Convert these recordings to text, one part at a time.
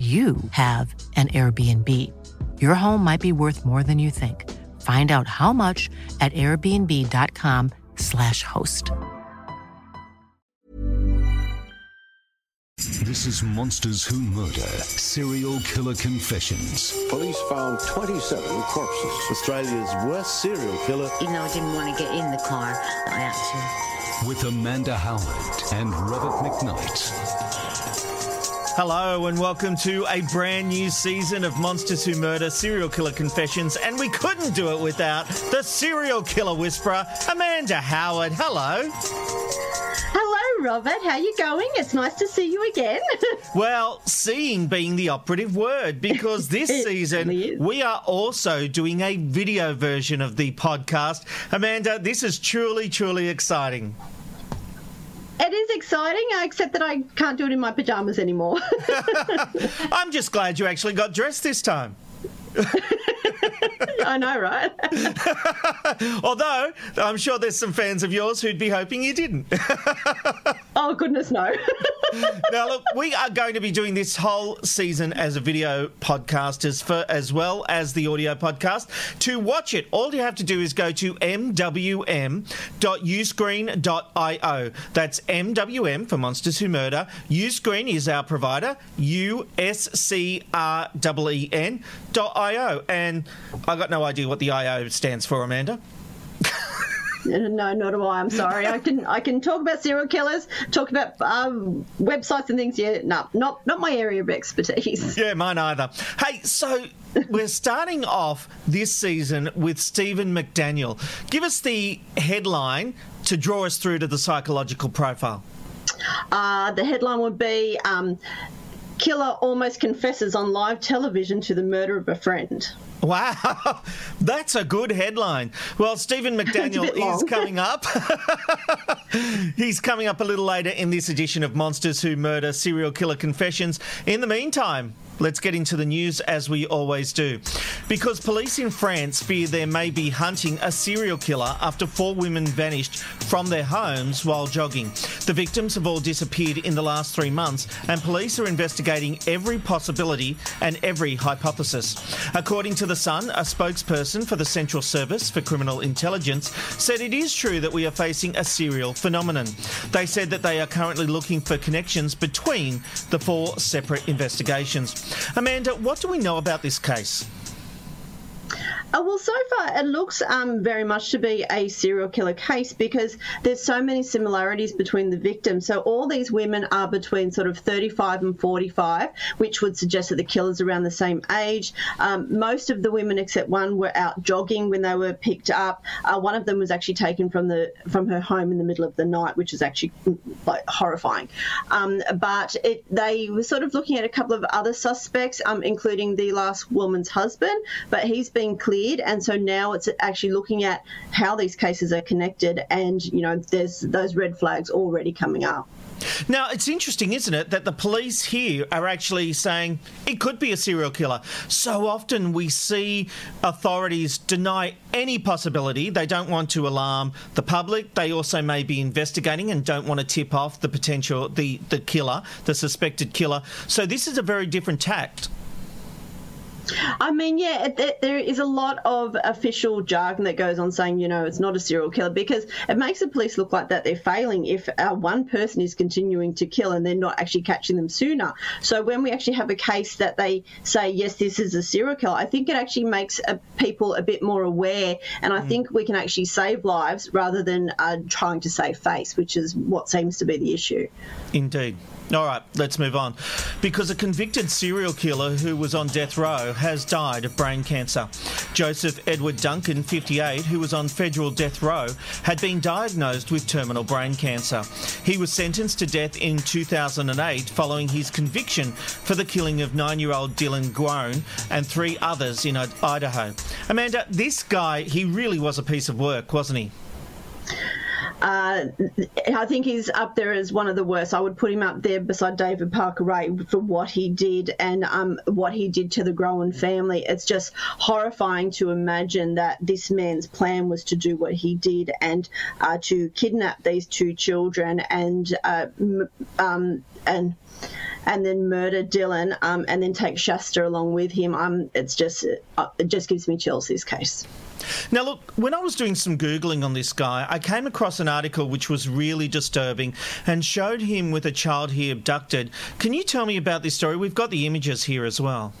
you have an Airbnb. Your home might be worth more than you think. Find out how much at airbnb.com/slash host. This is Monsters Who Murder Serial Killer Confessions. Police found 27 corpses. Australia's worst serial killer. Even though I didn't want to get in the car, I had to. With Amanda Howard and Robert McKnight. Hello and welcome to a brand new season of Monsters Who Murder Serial Killer Confessions, and we couldn't do it without the serial killer whisperer, Amanda Howard. Hello. Hello, Robert. How you going? It's nice to see you again. Well, seeing being the operative word, because this season really we are also doing a video version of the podcast. Amanda, this is truly, truly exciting. It is exciting, except that I can't do it in my pajamas anymore. I'm just glad you actually got dressed this time. I know, right? Although, I'm sure there's some fans of yours who'd be hoping you didn't. oh, goodness, no. now, look, we are going to be doing this whole season as a video podcast as, for, as well as the audio podcast. To watch it, all you have to do is go to mwm.uscreen.io. That's MWM for Monsters Who Murder. Uscreen is our provider, U S C R E E N dot io. And I got no idea what the IO stands for, Amanda. no, not do I. I'm sorry. I can I can talk about serial killers, talk about um, websites and things. Yeah, no, not not my area of expertise. Yeah, mine either. Hey, so we're starting off this season with Stephen McDaniel. Give us the headline to draw us through to the psychological profile. Uh, the headline would be um, Killer almost confesses on live television to the murder of a friend. Wow, that's a good headline. Well, Stephen McDaniel is coming up. He's coming up a little later in this edition of Monsters Who Murder Serial Killer Confessions. In the meantime, let's get into the news as we always do. Because police in France fear there may be hunting a serial killer after four women vanished from their homes while jogging. The victims have all disappeared in the last three months, and police are investigating every possibility and every hypothesis. According to The Sun, a spokesperson for the Central Service for Criminal Intelligence said it is true that we are facing a serial phenomenon. They said that they are currently looking for connections between the four separate investigations. Amanda, what do we know about this case? Uh, well, so far it looks um, very much to be a serial killer case because there's so many similarities between the victims. So all these women are between sort of 35 and 45, which would suggest that the killer's around the same age. Um, most of the women, except one, were out jogging when they were picked up. Uh, one of them was actually taken from the from her home in the middle of the night, which is actually mm, like horrifying. Um, but it, they were sort of looking at a couple of other suspects, um, including the last woman's husband, but he's been cleared, and so now it's actually looking at how these cases are connected, and you know, there's those red flags already coming up. Now, it's interesting, isn't it, that the police here are actually saying it could be a serial killer. So often we see authorities deny any possibility. They don't want to alarm the public. They also may be investigating and don't want to tip off the potential, the, the killer, the suspected killer. So this is a very different tact. I mean, yeah, it, there is a lot of official jargon that goes on saying, you know, it's not a serial killer because it makes the police look like that they're failing if uh, one person is continuing to kill and they're not actually catching them sooner. So when we actually have a case that they say, yes, this is a serial killer, I think it actually makes uh, people a bit more aware, and I think we can actually save lives rather than uh, trying to save face, which is what seems to be the issue. Indeed. All right, let's move on. Because a convicted serial killer who was on death row has died of brain cancer. Joseph Edward Duncan, 58, who was on federal death row, had been diagnosed with terminal brain cancer. He was sentenced to death in 2008 following his conviction for the killing of nine year old Dylan Groene and three others in Idaho. Amanda, this guy, he really was a piece of work, wasn't he? Uh, I think he's up there as one of the worst. I would put him up there beside David Parker Ray for what he did and um, what he did to the Groene family. It's just horrifying to imagine that this man's plan was to do what he did and uh, to kidnap these two children and uh, um, and and then murder Dylan um, and then take Shasta along with him. Um, it's just uh, it just gives me chills. This case. Now, look, when I was doing some Googling on this guy, I came across an article which was really disturbing and showed him with a child he abducted. Can you tell me about this story? We've got the images here as well.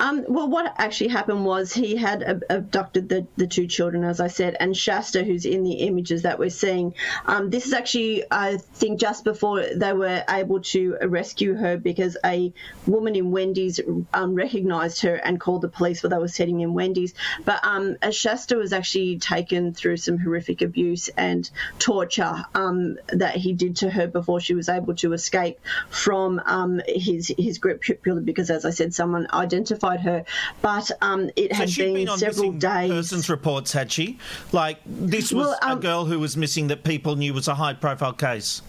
Um, well, what actually happened was he had ab- abducted the, the two children, as I said, and Shasta, who's in the images that we're seeing. Um, this is actually, I think, just before they were able to rescue her because a woman in Wendy's um, recognized her and called the police while they were sitting in Wendy's. But um, Shasta was actually taken through some horrific abuse and torture um, that he did to her before she was able to escape from um, his his grip purely because, as I said, someone identified her, but um, it so had been, been on several days. Persons reports had she? Like this was well, um, a girl who was missing that people knew was a high profile case.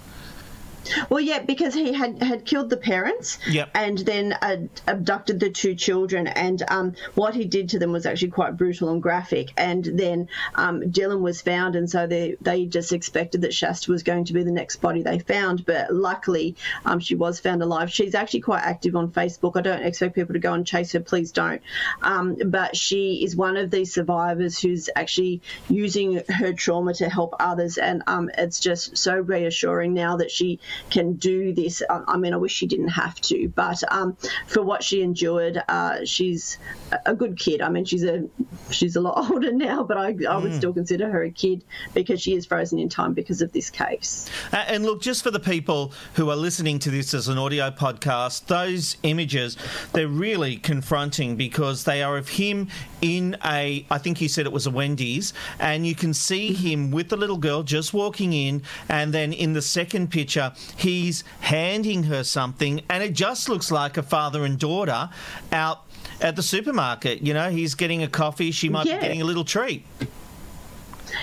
Well, yeah, because he had, had killed the parents yep. and then uh, abducted the two children. And um, what he did to them was actually quite brutal and graphic. And then um, Dylan was found, and so they, they just expected that Shasta was going to be the next body they found. But luckily, um, she was found alive. She's actually quite active on Facebook. I don't expect people to go and chase her, please don't. Um, but she is one of these survivors who's actually using her trauma to help others. And um, it's just so reassuring now that she can do this. I, mean, I wish she didn't have to, but um, for what she endured, uh, she's a good kid. I mean, she's a she's a lot older now, but I, I would mm. still consider her a kid because she is frozen in time because of this case. Uh, and look, just for the people who are listening to this as an audio podcast, those images they're really confronting because they are of him in a, I think you said it was a Wendy's, and you can see him with the little girl just walking in, and then in the second picture, he's handing her something, and it just looks like a father and daughter out at the supermarket. You know, he's getting a coffee, she might yeah. be getting a little treat.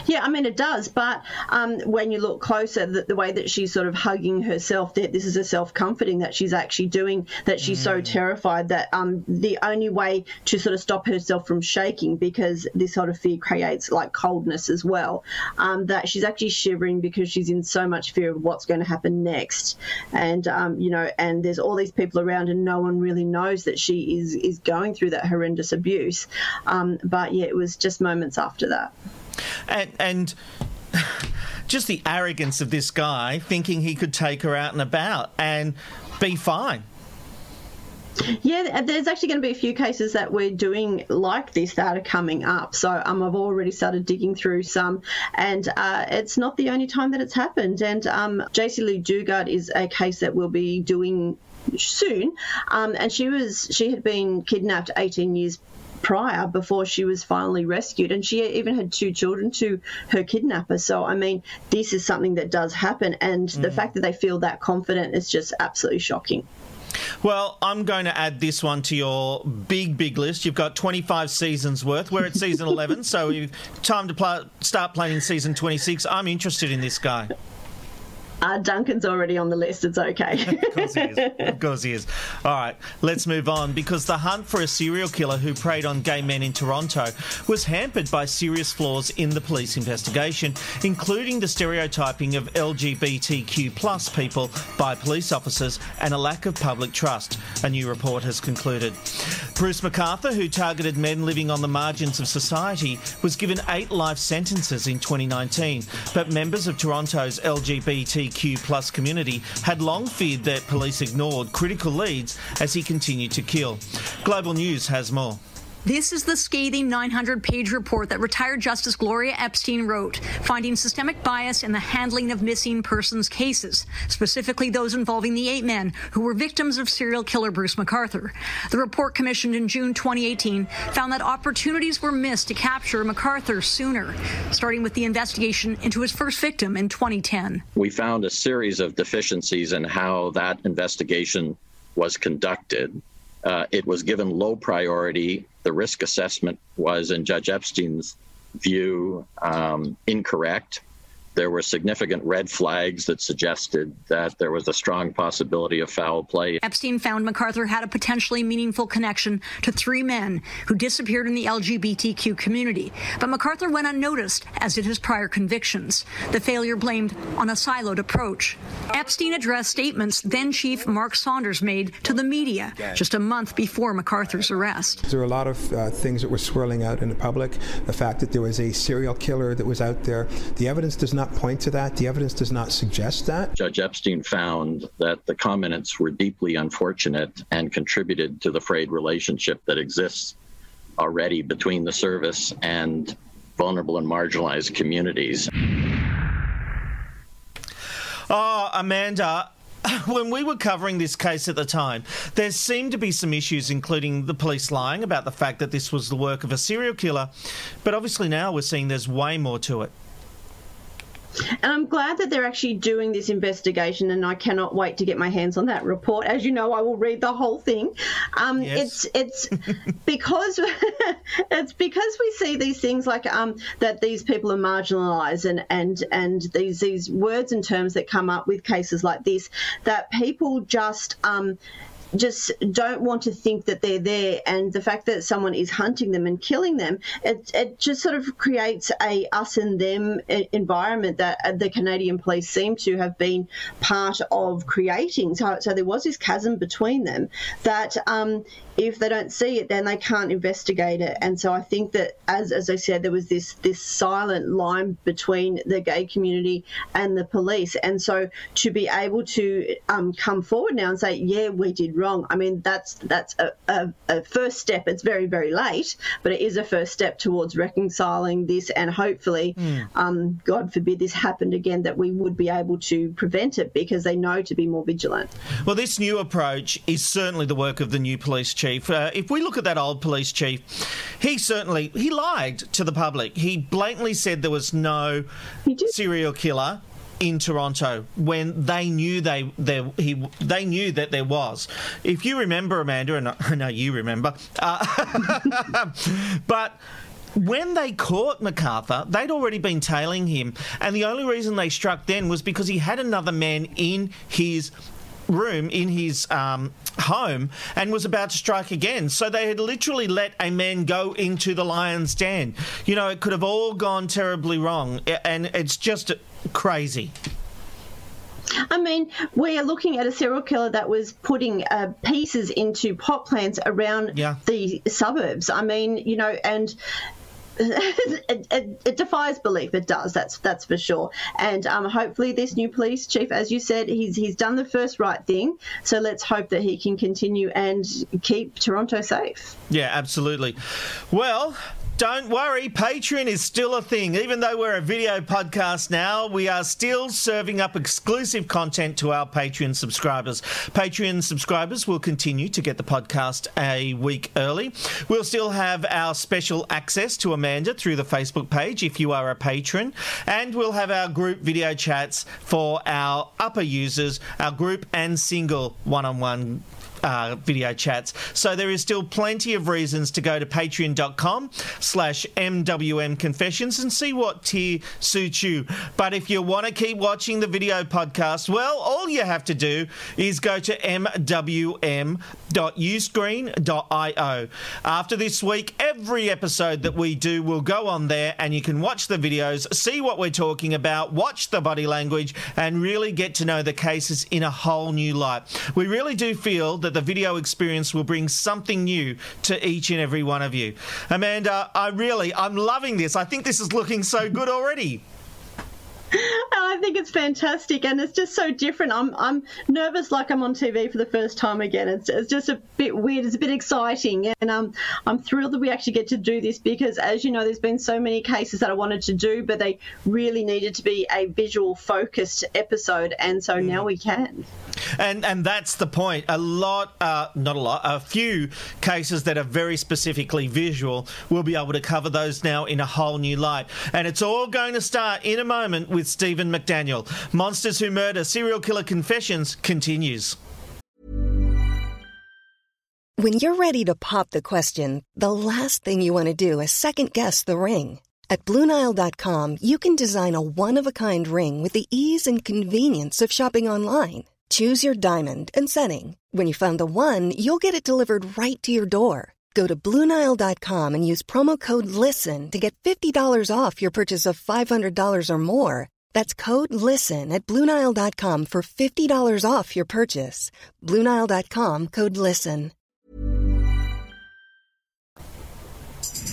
Yeah, I mean it does, but um, when you look closer, the, the, way that she's sort of hugging herself, that this is a self-comforting that she's actually doing. That she's mm. so terrified that um, the only way to sort of stop herself from shaking, because this sort of fear creates like coldness as well, um, that she's actually shivering because she's in so much fear of what's going to happen next, and um, you know, and there's all these people around, and no one really knows that she is is going through that horrendous abuse. Um, but yeah, it was just moments after that and, and just the arrogance of this guy thinking he could take her out and about and be fine. Yeah, there's actually going to be a few cases that we're doing like this that are coming up. So um, I've already started digging through some, and uh, it's not the only time that it's happened. And um, Jaycee Lee Dugard is a case that we'll be doing soon. Um, and she was she had been kidnapped 18 years prior before she was finally rescued. And she even had two children to her kidnapper. So, I mean, this is something that does happen. And mm. the fact that they feel that confident is just absolutely shocking. Well, I'm going to add this one to your big, big list. You've got 25 seasons worth. We're at season 11, so time to pl- start planning season 26. I'm interested in this guy. Uh, Duncan's already on the list. It's okay. of course he is. Of course he is. All right, let's move on because the hunt for a serial killer who preyed on gay men in Toronto was hampered by serious flaws in the police investigation, including the stereotyping of LGBTQ plus people by police officers and a lack of public trust. A new report has concluded. Bruce McArthur, who targeted men living on the margins of society, was given eight life sentences in 2019, but members of Toronto's LGBT LGBTQ plus community had long feared that police ignored critical leads as he continued to kill. Global News has more. This is the scathing 900 page report that retired Justice Gloria Epstein wrote, finding systemic bias in the handling of missing persons cases, specifically those involving the eight men who were victims of serial killer Bruce McArthur. The report, commissioned in June 2018, found that opportunities were missed to capture McArthur sooner, starting with the investigation into his first victim in 2010. We found a series of deficiencies in how that investigation was conducted. Uh, it was given low priority the risk assessment was, in Judge Epstein's view, um, incorrect there were significant red flags that suggested that there was a strong possibility of foul play. Epstein found McArthur had a potentially meaningful connection to three men who disappeared in the LGBTQ community. But McArthur went unnoticed, as did his prior convictions. The failure blamed on a siloed approach. Epstein addressed statements then Chief Mark Saunders made to the media just a month before McArthur's arrest. There were a lot of uh, things that were swirling out in the public. The fact that there was a serial killer that was out there. The evidence does not not point to that. The evidence does not suggest that. Judge Epstein found that the comments were deeply unfortunate and contributed to the frayed relationship that exists already between the service and vulnerable and marginalized communities. Oh, Amanda, when we were covering this case at the time, there seemed to be some issues, including the police lying about the fact that this was the work of a serial killer. But obviously now we're seeing there's way more to it. And I'm glad that they're actually doing this investigation, and I cannot wait to get my hands on that report. As you know, I will read the whole thing. Um, yes. It's it's because it's because we see these things like um, that these people are marginalised, and and and these these words and terms that come up with cases like this that people just um, just don't want to think that they're there and the fact that someone is hunting them and killing them it, it just sort of creates a us and them environment that uh, the Canadian police seem to have been part of creating. So, so there was this chasm between them that um, if they don't see it, then they can't investigate it. And so I think that, as, as I said, there was this this silent line between the gay community and the police. And so to be able to um, come forward now and say, yeah, we did wrong. I mean, that's that's a, a, a, first step. It's very very late, but it is a first step towards reconciling this, and hopefully, mm. um, God forbid, this happened again, that we would be able to prevent it because they know to be more vigilant. Well, this new approach is certainly the work of the new police chief chief. Uh, if we look at that old police chief, he certainly he lied to the public. He blatantly said there was no serial killer in Toronto when they knew they they he they knew that there was. If you remember, Amanda, and I know you remember, uh, but. When they caught McArthur, they'd already been tailing him, and the only reason they struck then was because he had another man in his room in his um, home and was about to strike again. So they had literally let a man go into the lion's den. You know, it could have all gone terribly wrong, and it's just crazy. I mean, we are looking at a serial killer that was putting uh, pieces into pot plants around yeah. the suburbs. I mean, you know, and it, it, it, defies belief. It does. That's that's for sure. And um, hopefully, this new police chief, as you said, he's he's done the first right thing. So let's hope that he can continue and keep Toronto safe. Yeah, absolutely. Well, don't worry, Patreon is still a thing. Even though we're a video podcast now, we are still serving up exclusive content to our Patreon subscribers. Patreon subscribers will continue to get the podcast a week early. We'll still have our special access to Amanda through the Facebook page if you are a patron. And we'll have our group video chats for our upper users, our group and single one on one uh, video chats. So there is still plenty of reasons to go to patreon.com slash MWM Confessions and see what tier suits you. But if you want to keep watching the video podcast, well, all you have to do is go to mwm.uscreen.io. After this week, every episode that we do will go on there and you can watch the videos, see what we're talking about, watch the body language, and really get to know the cases in a whole new light. We really do feel that the video experience will bring something new to each and every one of you. Amanda, I really, I'm loving this. I think this is looking so good already. I think it's fantastic, and it's just so different. I'm I'm nervous, like I'm on TV for the first time again. It's, it's just a bit weird. It's a bit exciting, and um, I'm thrilled that we actually get to do this because, as you know, there's been so many cases that I wanted to do, but they really needed to be a visual focused episode, and so now we can. And and that's the point. A lot, uh, not a lot, a few cases that are very specifically visual. We'll be able to cover those now in a whole new light. And it's all going to start in a moment with Stephen McDaniel. Monsters Who Murder Serial Killer Confessions continues. When you're ready to pop the question, the last thing you want to do is second guess the ring. At Bluenile.com, you can design a one of a kind ring with the ease and convenience of shopping online. Choose your diamond and setting. When you find the one, you'll get it delivered right to your door. Go to Bluenile.com and use promo code LISTEN to get $50 off your purchase of $500 or more. That's code LISTEN at Bluenile.com for $50 off your purchase. Bluenile.com code LISTEN.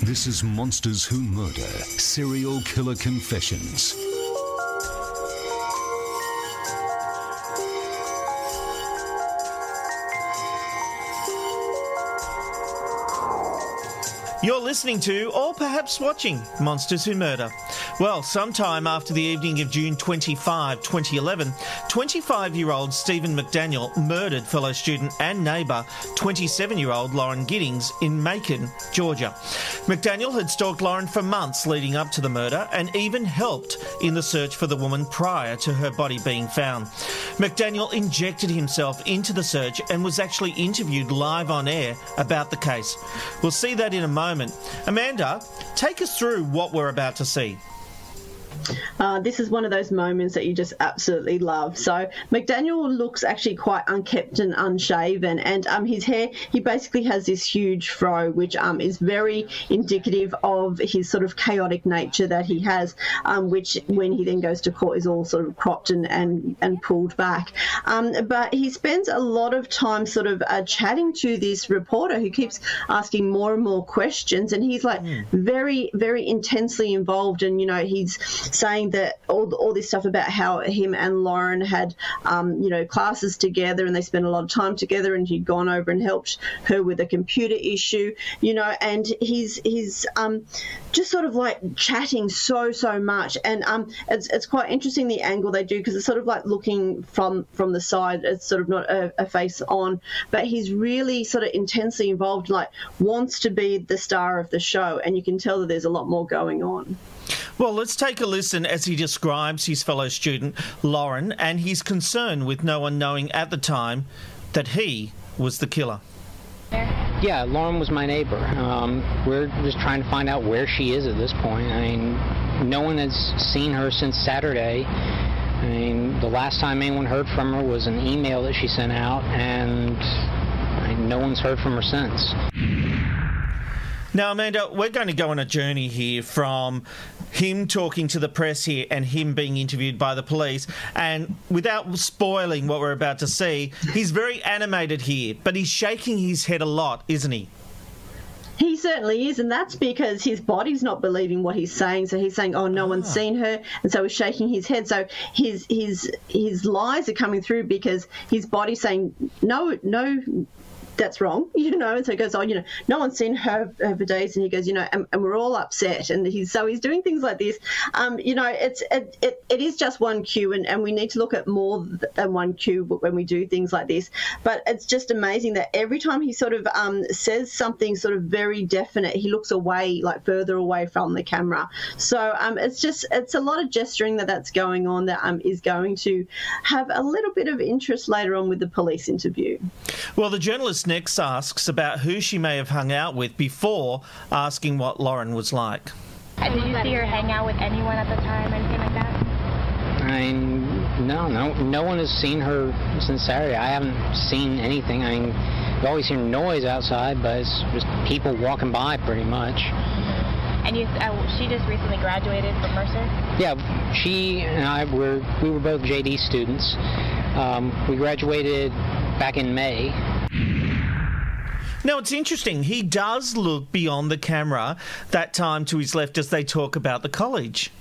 This is Monsters Who Murder Serial Killer Confessions. You're listening to, or perhaps watching, Monsters Who Murder. Well, sometime after the evening of June 25, 2011, 25 year old Stephen McDaniel murdered fellow student and neighbour, 27 year old Lauren Giddings, in Macon, Georgia. McDaniel had stalked Lauren for months leading up to the murder and even helped in the search for the woman prior to her body being found. McDaniel injected himself into the search and was actually interviewed live on air about the case. We'll see that in a moment. Amanda, take us through what we're about to see. Uh, this is one of those moments that you just absolutely love. So McDaniel looks actually quite unkempt and unshaven, and um, his hair he basically has this huge fro, which um, is very indicative of his sort of chaotic nature that he has, um, which when he then goes to court is all sort of cropped and and, and pulled back. Um, but he spends a lot of time sort of uh, chatting to this reporter who keeps asking more and more questions, and he's like mm. very very intensely involved, and you know he's saying that all, all this stuff about how him and Lauren had, um, you know, classes together and they spent a lot of time together and he'd gone over and helped her with a computer issue, you know, and he's, he's um, just sort of like chatting so, so much. And um, it's, it's quite interesting the angle they do because it's sort of like looking from, from the side. It's sort of not a, a face on, but he's really sort of intensely involved, like wants to be the star of the show. And you can tell that there's a lot more going on. Well, let's take a listen as he describes his fellow student, Lauren, and his concern with no one knowing at the time that he was the killer. Yeah, Lauren was my neighbor. Um, we're just trying to find out where she is at this point. I mean, no one has seen her since Saturday. I mean, the last time anyone heard from her was an email that she sent out, and I mean, no one's heard from her since. Now, Amanda, we're going to go on a journey here from him talking to the press here and him being interviewed by the police. And without spoiling what we're about to see, he's very animated here, but he's shaking his head a lot, isn't he? He certainly is, and that's because his body's not believing what he's saying. So he's saying, "Oh, no one's ah. seen her," and so he's shaking his head. So his his his lies are coming through because his body's saying, "No, no, that's wrong, you know. And so he goes, oh, you know, no one's seen her, for days, and he goes, you know, and, and, we're all upset, and he's so he's doing things like this. Um, you know, it's it, it, it is just one cue, and, and we need to look at more than one cue when we do things like this. But it's just amazing that every time he sort of um, says something sort of very definite, he looks away, like further away from the camera. So um, it's just it's a lot of gesturing that that's going on that um, is going to have a little bit of interest later on with the police interview. Well, the journalist next asks about who she may have hung out with before asking what Lauren was like. Did you see her hang out with anyone at the time, anything like that? I mean, no, no, no one has seen her since Saturday. I haven't seen anything. I mean, you always hear noise outside, but it's just people walking by, pretty much. And you, uh, she just recently graduated from Mercer. Yeah, she and I were we were both JD students. Um, we graduated back in May. Now, it's interesting. He does look beyond the camera that time to his left as they talk about the college.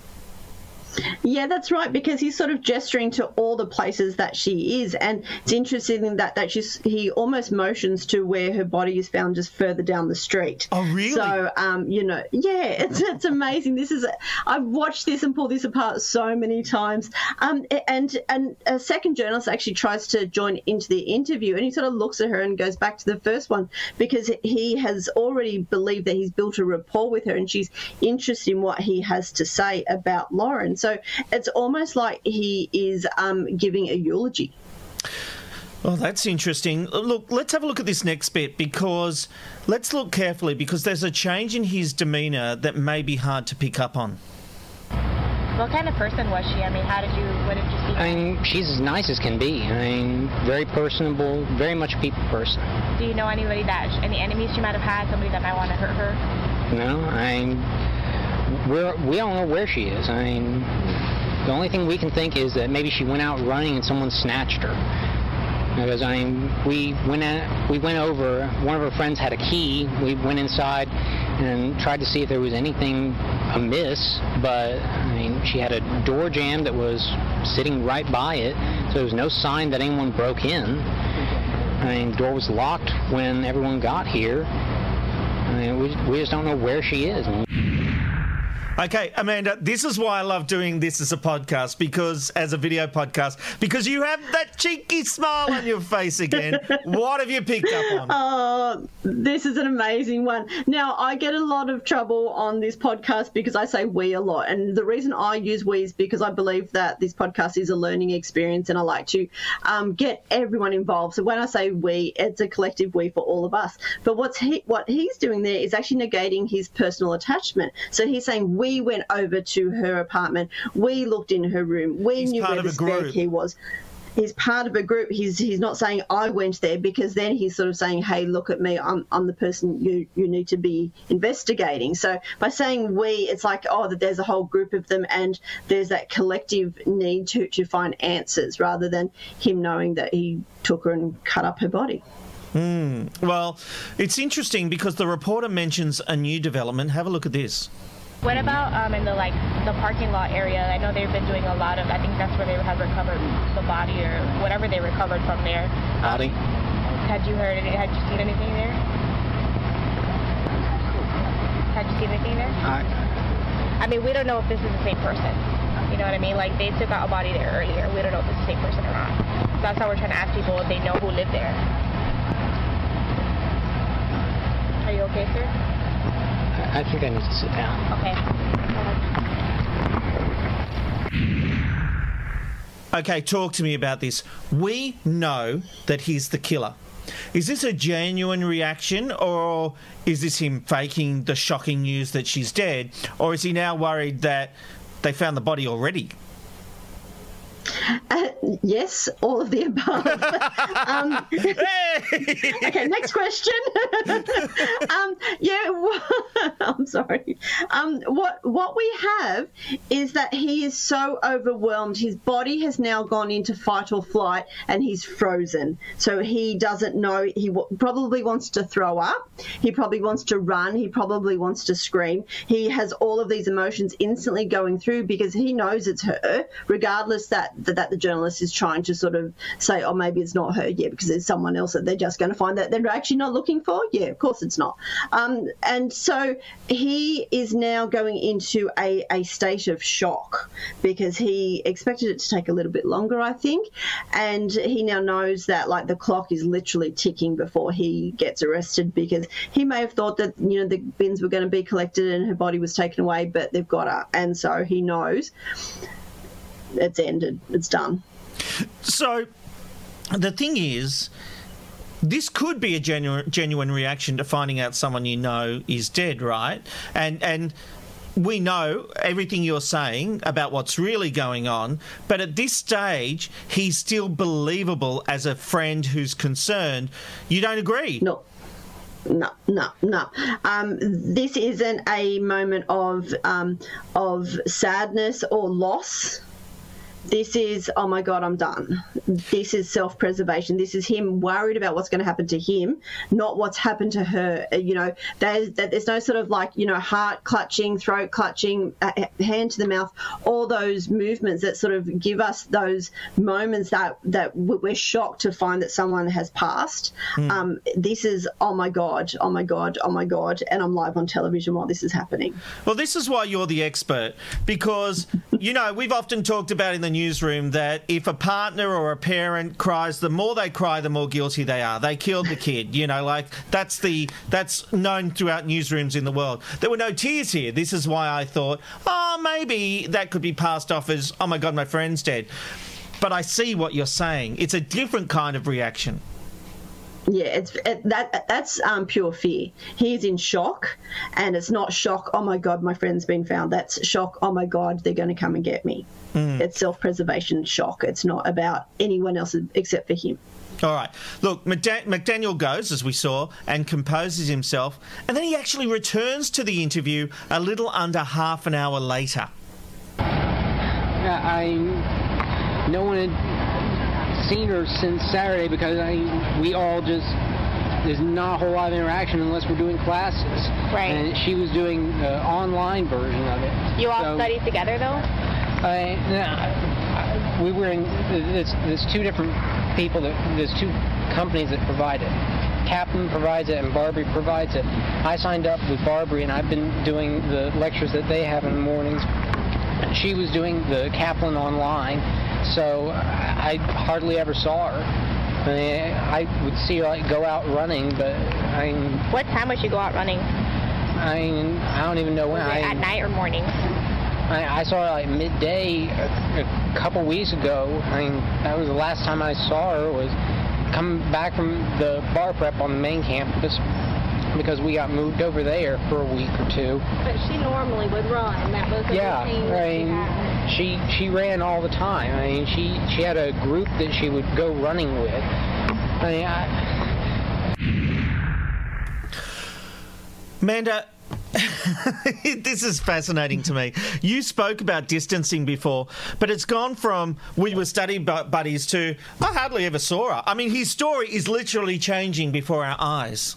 Yeah, that's right. Because he's sort of gesturing to all the places that she is, and it's interesting that that she's, he almost motions to where her body is found, just further down the street. Oh, really? So, um, you know, yeah, it's it's amazing. This is I've watched this and pulled this apart so many times. Um, and and a second journalist actually tries to join into the interview, and he sort of looks at her and goes back to the first one because he has already believed that he's built a rapport with her, and she's interested in what he has to say about Lauren. So it's almost like he is um, giving a eulogy. Oh, that's interesting. Look, let's have a look at this next bit because let's look carefully because there's a change in his demeanour that may be hard to pick up on. What kind of person was she? I mean, how did you, what did you see? I mean, she's as nice as can be. I mean, very personable, very much a people person. Do you know anybody that, any enemies she might have had, somebody that might want to hurt her? No, I mean, we're, we don't know where she is. I mean, the only thing we can think is that maybe she went out running and someone snatched her. Because I mean, we went at, we went over. One of her friends had a key. We went inside and tried to see if there was anything amiss. But I mean, she had a door jamb that was sitting right by it, so there was no sign that anyone broke in. I mean, door was locked when everyone got here. I mean, we, we just don't know where she is. Okay, Amanda, this is why I love doing this as a podcast because as a video podcast because you have that cheeky smile on your face again. what have you picked up on? Oh, this is an amazing one. Now, I get a lot of trouble on this podcast because I say we a lot. And the reason I use we is because I believe that this podcast is a learning experience and I like to um, get everyone involved. So when I say we, it's a collective we for all of us. But what's he, what he's doing there is actually negating his personal attachment. So he's saying we went over to her apartment. We looked in her room. We He's knew where the spare key was. He's part of a group. He's he's not saying I went there because then he's sort of saying, "Hey, look at me. I'm I'm the person you you need to be investigating." So by saying we, it's like oh, that there's a whole group of them, and there's that collective need to to find answers rather than him knowing that he took her and cut up her body. Hmm. Well, it's interesting because the reporter mentions a new development. Have a look at this. What about um, in the like the parking lot area? I know they've been doing a lot of. I think that's where they have recovered the body or whatever they recovered from there. Body? Had you heard? Had you seen anything there? Had you seen anything there? I, I mean, we don't know if this is the same person. You know what I mean? Like they took out a body there earlier. We don't know if it's the same person or not. So that's how we're trying to ask people if they know who lived there. Are you okay, sir? I I think I need to sit down. Okay. Okay, talk to me about this. We know that he's the killer. Is this a genuine reaction, or is this him faking the shocking news that she's dead, or is he now worried that they found the body already? Uh, yes, all of the above. um, okay, next question. um, yeah, wha- I'm sorry. Um, what what we have is that he is so overwhelmed. His body has now gone into fight or flight, and he's frozen. So he doesn't know. He w- probably wants to throw up. He probably wants to run. He probably wants to scream. He has all of these emotions instantly going through because he knows it's her, regardless that that, that the journalist is trying to sort of say, oh, maybe it's not her yet because there's someone else that they're just going to find that they're actually not looking for. Yeah, of course it's not. Um, and so he is now going into a, a state of shock because he expected it to take a little bit longer, I think. And he now knows that like the clock is literally ticking before he gets arrested because he may have thought that, you know, the bins were going to be collected and her body was taken away, but they've got her. And so he knows it's ended. It's done. So, the thing is, this could be a genuine genuine reaction to finding out someone you know is dead, right? And and we know everything you're saying about what's really going on, but at this stage, he's still believable as a friend who's concerned. You don't agree? No. No, no, no. Um, this isn't a moment of um, of sadness or loss. This is oh my god i'm done. This is self-preservation. This is him worried about what's going to happen to him not what's happened to her. Uh, you know there's there's no sort of like you know heart clutching throat clutching uh, hand to the mouth all those movements that sort of give us those moments that that we're shocked to find that someone has passed. Hmm. um, this is oh my god oh my god oh my god and i'm live on television while this is happening. Well, this is why you're the expert because, you know, we've often talked about in the newsroom that if a partner or a parent cries, the more they cry, the more guilty they are. They killed the kid, you know, like that's the that's known throughout newsrooms in the world. There were no tears here. This is why I thought, oh, maybe that could be passed off as, oh my god, my friend's dead. But I see what you're saying. It's a different kind of reaction. Yeah, it's it, that that's um, pure fear. He's in shock, and it's not shock. Oh my god, my friend's been found. That's shock. Oh my god, they're going to come and get me. Mm. It's self-preservation shock. It's not about anyone else except for him. All right. Look, McDaniel goes, as we saw, and composes himself, and then he actually returns to the interview a little under half an hour later. I no one had seen her since Saturday because I we all just there's not a whole lot of interaction unless we're doing classes. Right. And she was doing the online version of it. You all So, study together though? I, we were in. There's, there's two different people that there's two companies that provide it. Kaplan provides it and Barbri provides it. I signed up with Barbri and I've been doing the lectures that they have in the mornings. She was doing the Kaplan online, so I hardly ever saw her. I, mean, I would see her like go out running, but I mean, What time would you go out running? I mean, I don't even know when. I, at night or morning? I, I saw her like midday a, a couple weeks ago. I mean, that was the last time I saw her was coming back from the bar prep on the main campus because we got moved over there for a week or two. But she normally would run. That was a Yeah, routine that I she mean, had. she she ran all the time. I mean, she she had a group that she would go running with. I mean, I, Amanda, this is fascinating to me. You spoke about distancing before, but it's gone from we were study buddies to I hardly ever saw her. I mean, his story is literally changing before our eyes.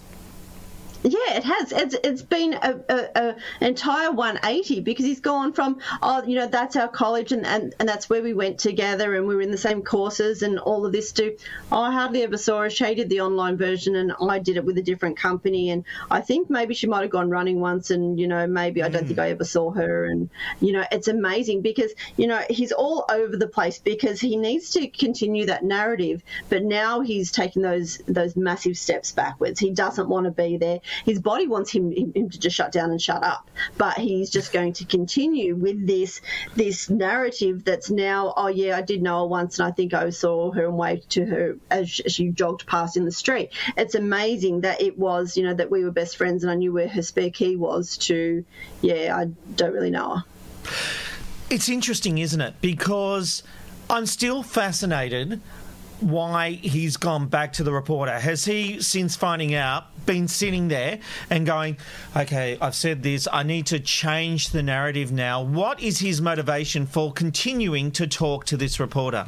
Yeah, it has. It's it's been a, a, a entire 180 because he's gone from oh you know that's our college and, and, and that's where we went together and we were in the same courses and all of this to oh, I hardly ever saw her. She did the online version and I did it with a different company and I think maybe she might have gone running once and you know maybe I don't think I mm. ever saw her and you know it's amazing because you know he's all over the place because he needs to continue that narrative but now he's taking those those massive steps backwards. He doesn't want to be there his body wants him, him, to just shut down and shut up but he's just going to continue with this this narrative that's now oh yeah i did know her once and i think i saw her and waved to her as she jogged past in the street it's amazing that it was you know that we were best friends and i knew where her spare key was to yeah i don't really know her It's interesting, isn't it? Because I'm still fascinated why he's gone back to the reporter. Has he, since finding out, been sitting there and going, okay, I've said this, I need to change the narrative now? What is his motivation for continuing to talk to this reporter?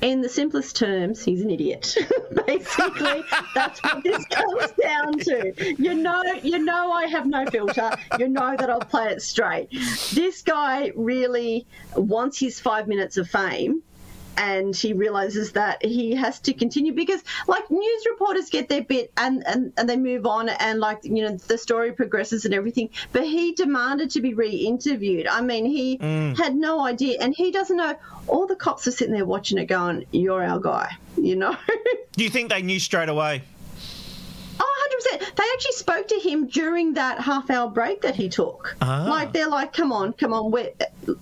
in the simplest terms, he's an idiot. Basically, that's what this comes down to. You know, you know, I have no filter. You know that I'll play it straight. This guy really wants his five minutes of fame. And he realizes that he has to continue because, like, news reporters get their bit and, and, and they move on, and, like, you know, the story progresses and everything. But he demanded to be re interviewed. I mean, he Mm. had no idea, and he doesn't know. All the cops are sitting there watching it going, You're our guy, you know? Do you think they knew straight away? 100%. They actually spoke to him during that half hour break that he took. Ah. Like, they're like, come on, come on. we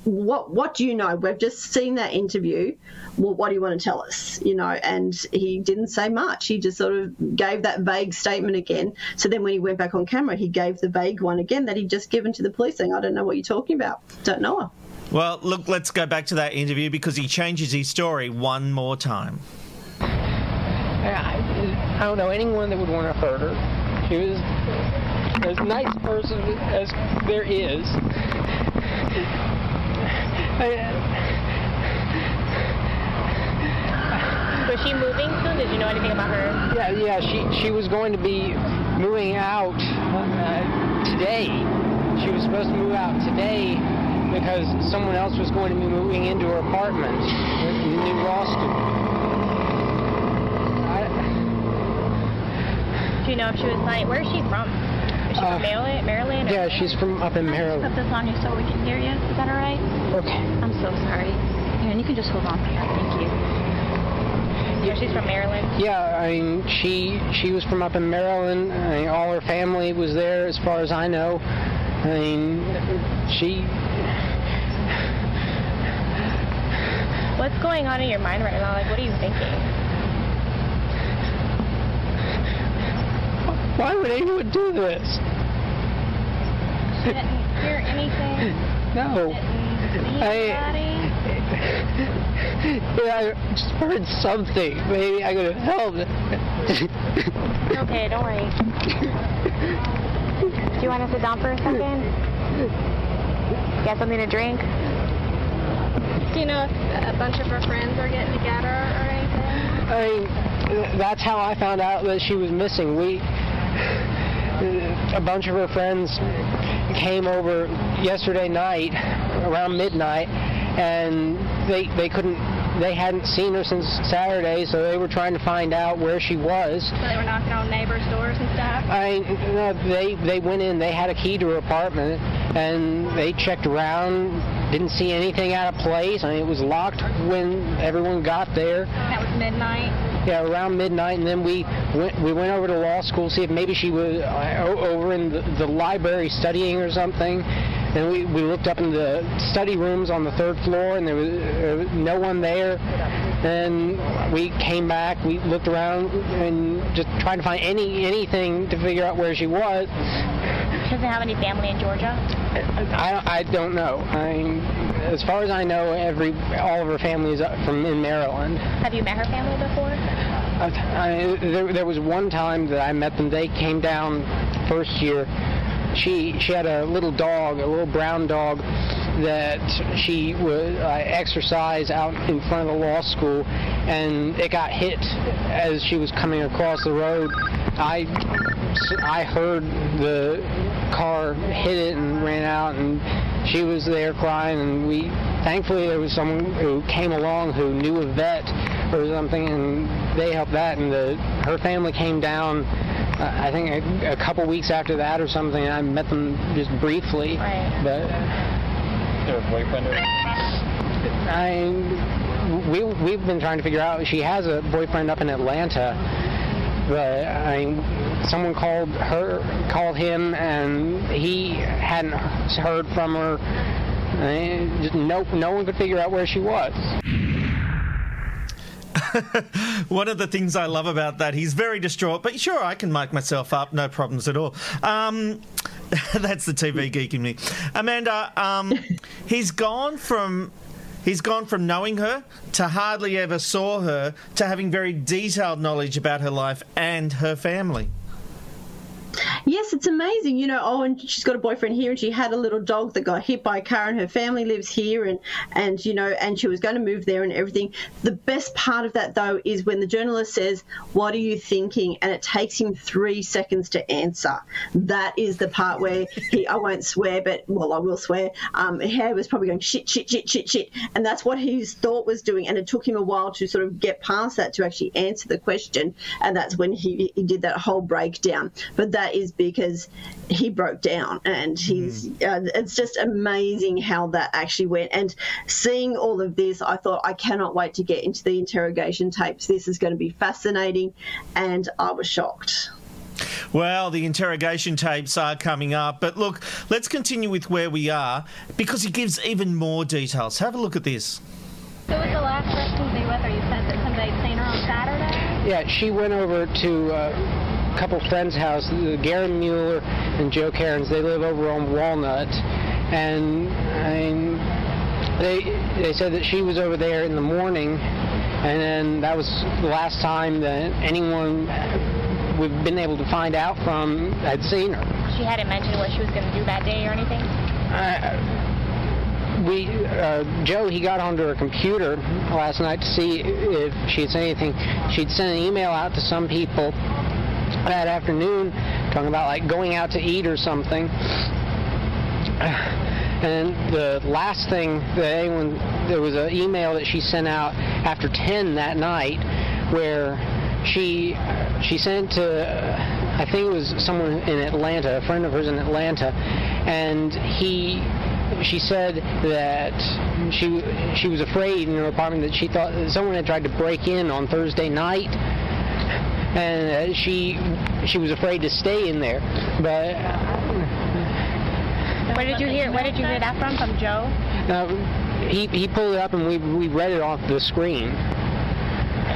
what, what do you know? We've just seen that interview. Well, what do you want to tell us? You know, and he didn't say much. He just sort of gave that vague statement again. So then when he went back on camera, he gave the vague one again that he'd just given to the police saying, I don't know what you're talking about. Don't know her. Well, look, let's go back to that interview because he changes his story one more time. I, I don't know anyone that would want to hurt her. He was as nice person as there is. I, was she moving soon? Did you know anything about her? Yeah, yeah. She she was going to be moving out uh, today. She was supposed to move out today because someone else was going to be moving into her apartment, the new law student. You know if she was like, where is she from? Is she Uh, from Maryland? Maryland? Yeah, she's from up in Put Maryland. this on you so we can hear you. Is that all right? Okay. I'm so sorry. Here, and you can just hold on here. Thank you. Yeah, she's from Maryland. Yeah, I mean, she she was from up in Maryland. I mean, all her family was there, as far as I know. I mean, she. What's going on in your mind right now? Like, what are you thinking? Why would anyone do this? She didn't hear anything. No. See I, yeah, I just heard something. Maybe I could have helped. Okay, don't worry. Do you want us to sit down for a second? Get something to drink? Do you know if a bunch of her friends are getting together or anything? I mean, that's how I found out that she was missing. We, a bunch of her friends came over yesterday night around midnight, and they they couldn't. They hadn't seen her since Saturday, so they were trying to find out where she was. So they were knocking on neighbors' doors and stuff. I no, they they went in. They had a key to her apartment, and they checked around. Didn't see anything out of place. I mean, it was locked when everyone got there. That was midnight. Yeah, around midnight, and then we went we went over to law school see if maybe she was uh, over in the, the library studying or something. And we, we looked up in the study rooms on the third floor, and there was, was no one there. Then we came back, we looked around, and just tried to find any anything to figure out where she was. She doesn't have any family in Georgia? I, I don't know. I as far as I know, every all of her family is from in Maryland. Have you met her family before? I, there, there was one time that I met them. They came down first year. She she had a little dog, a little brown dog that she would uh, exercise out in front of the law school, and it got hit as she was coming across the road. I I heard the car hit it and ran out, and she was there crying, and we thankfully there was someone who came along who knew a vet or something, and they helped that, and the her family came down. Uh, I think a, a couple weeks after that or something. And I met them just briefly, but Their boyfriend or I we we've been trying to figure out. She has a boyfriend up in Atlanta, but I someone called her, called him, and he hadn't heard from her. I, just no, no one could figure out where she was. One of the things I love about that, he's very distraught, but sure, I can make myself up, no problems at all. Um, that's the TV geek in me. Amanda, um, he's gone from. He's gone from knowing her to hardly ever saw her to having very detailed knowledge about her life and her family. Yes, it's amazing. You know, oh, and she's got a boyfriend here, and she had a little dog that got hit by a car, and her family lives here, and and you know, and she was going to move there and everything. The best part of that though is when the journalist says, "What are you thinking?" and it takes him three seconds to answer. That is the part where he, I won't swear, but well, I will swear. Um, was probably going shit, shit, shit, shit, shit, and that's what his thought was doing, and it took him a while to sort of get past that to actually answer the question, and that's when he he did that whole breakdown. But that is because he broke down and he's uh, it's just amazing how that actually went and seeing all of this i thought i cannot wait to get into the interrogation tapes this is going to be fascinating and i was shocked Well, the interrogation tapes are coming up, but look, let's continue with where we are because he gives even more details. Have a look at this. Who was the last person to be with her? You said that somebody had seen her on Saturday? Yeah, she went over to uh, a couple friends' house, Gary Mueller and Joe Cairns. They live over on Walnut, and I mean, they they said that she was over there in the morning, and then that was the last time that anyone we've been able to find out from had seen her. She hadn't mentioned what she was going to do that day or anything? I, we uh, Joe he got onto her computer last night to see if she'd sent anything. She'd sent an email out to some people that afternoon talking about like going out to eat or something. And the last thing that anyone, there was an email that she sent out after 10 that night where she she sent to I think it was someone in Atlanta, a friend of hers in Atlanta, and he she said that she she was afraid in her apartment that she thought someone had tried to break in on Thursday night and she she was afraid to stay in there but Where did you hear? Where did you hear that from? From Joe? uh, he he pulled it up and we we read it off the screen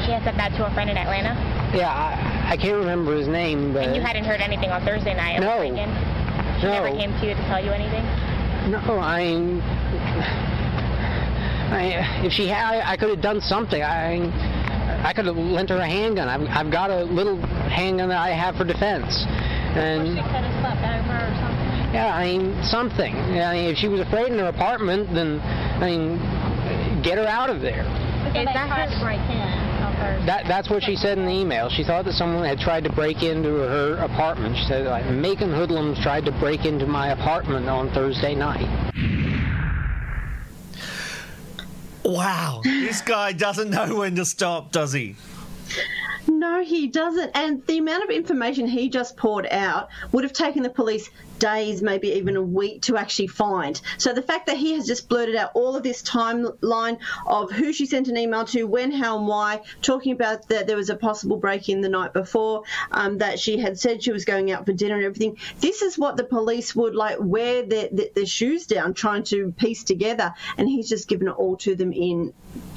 She had said that to a friend in Atlanta. yeah I, I can't remember his name but And you hadn't heard anything on Thursday night. No. Of break-in? Never came to you to tell you anything. No, I. I if she had, I, I could have done something. I, I could have lent her a handgun. I've, I've got a little handgun that I have for defense, and She could have slept over or something. yeah, I mean something. I mean, if she was afraid in her apartment, then I mean, get her out of there. Because they tried to break in. That that's what she said in the email. She thought that someone had tried to break into her apartment. She said like Macon hoodlums tried to break into my apartment on Thursday night. Wow, this guy doesn't know when to stop, does he? No, he doesn't. And the amount of information he just poured out would have taken the police days, maybe even a week to actually find. So the fact that he has just blurted out all of this timeline of who she sent an email to, when, how, and why, talking about that there was a possible break in the night before, um, that she had said she was going out for dinner and everything. This is what the police would like wear their, their, their shoes down trying to piece together. And he's just given it all to them in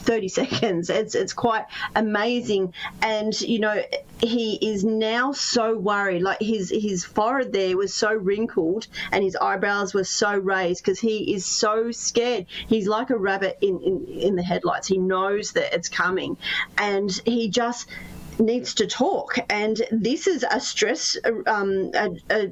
30 seconds. It's it's quite amazing, and you know he is now so worried. Like his his forehead there was so wrinkled, and his eyebrows were so raised because he is so scared. He's like a rabbit in, in in the headlights. He knows that it's coming, and he just needs to talk. And this is a stress um, a, a,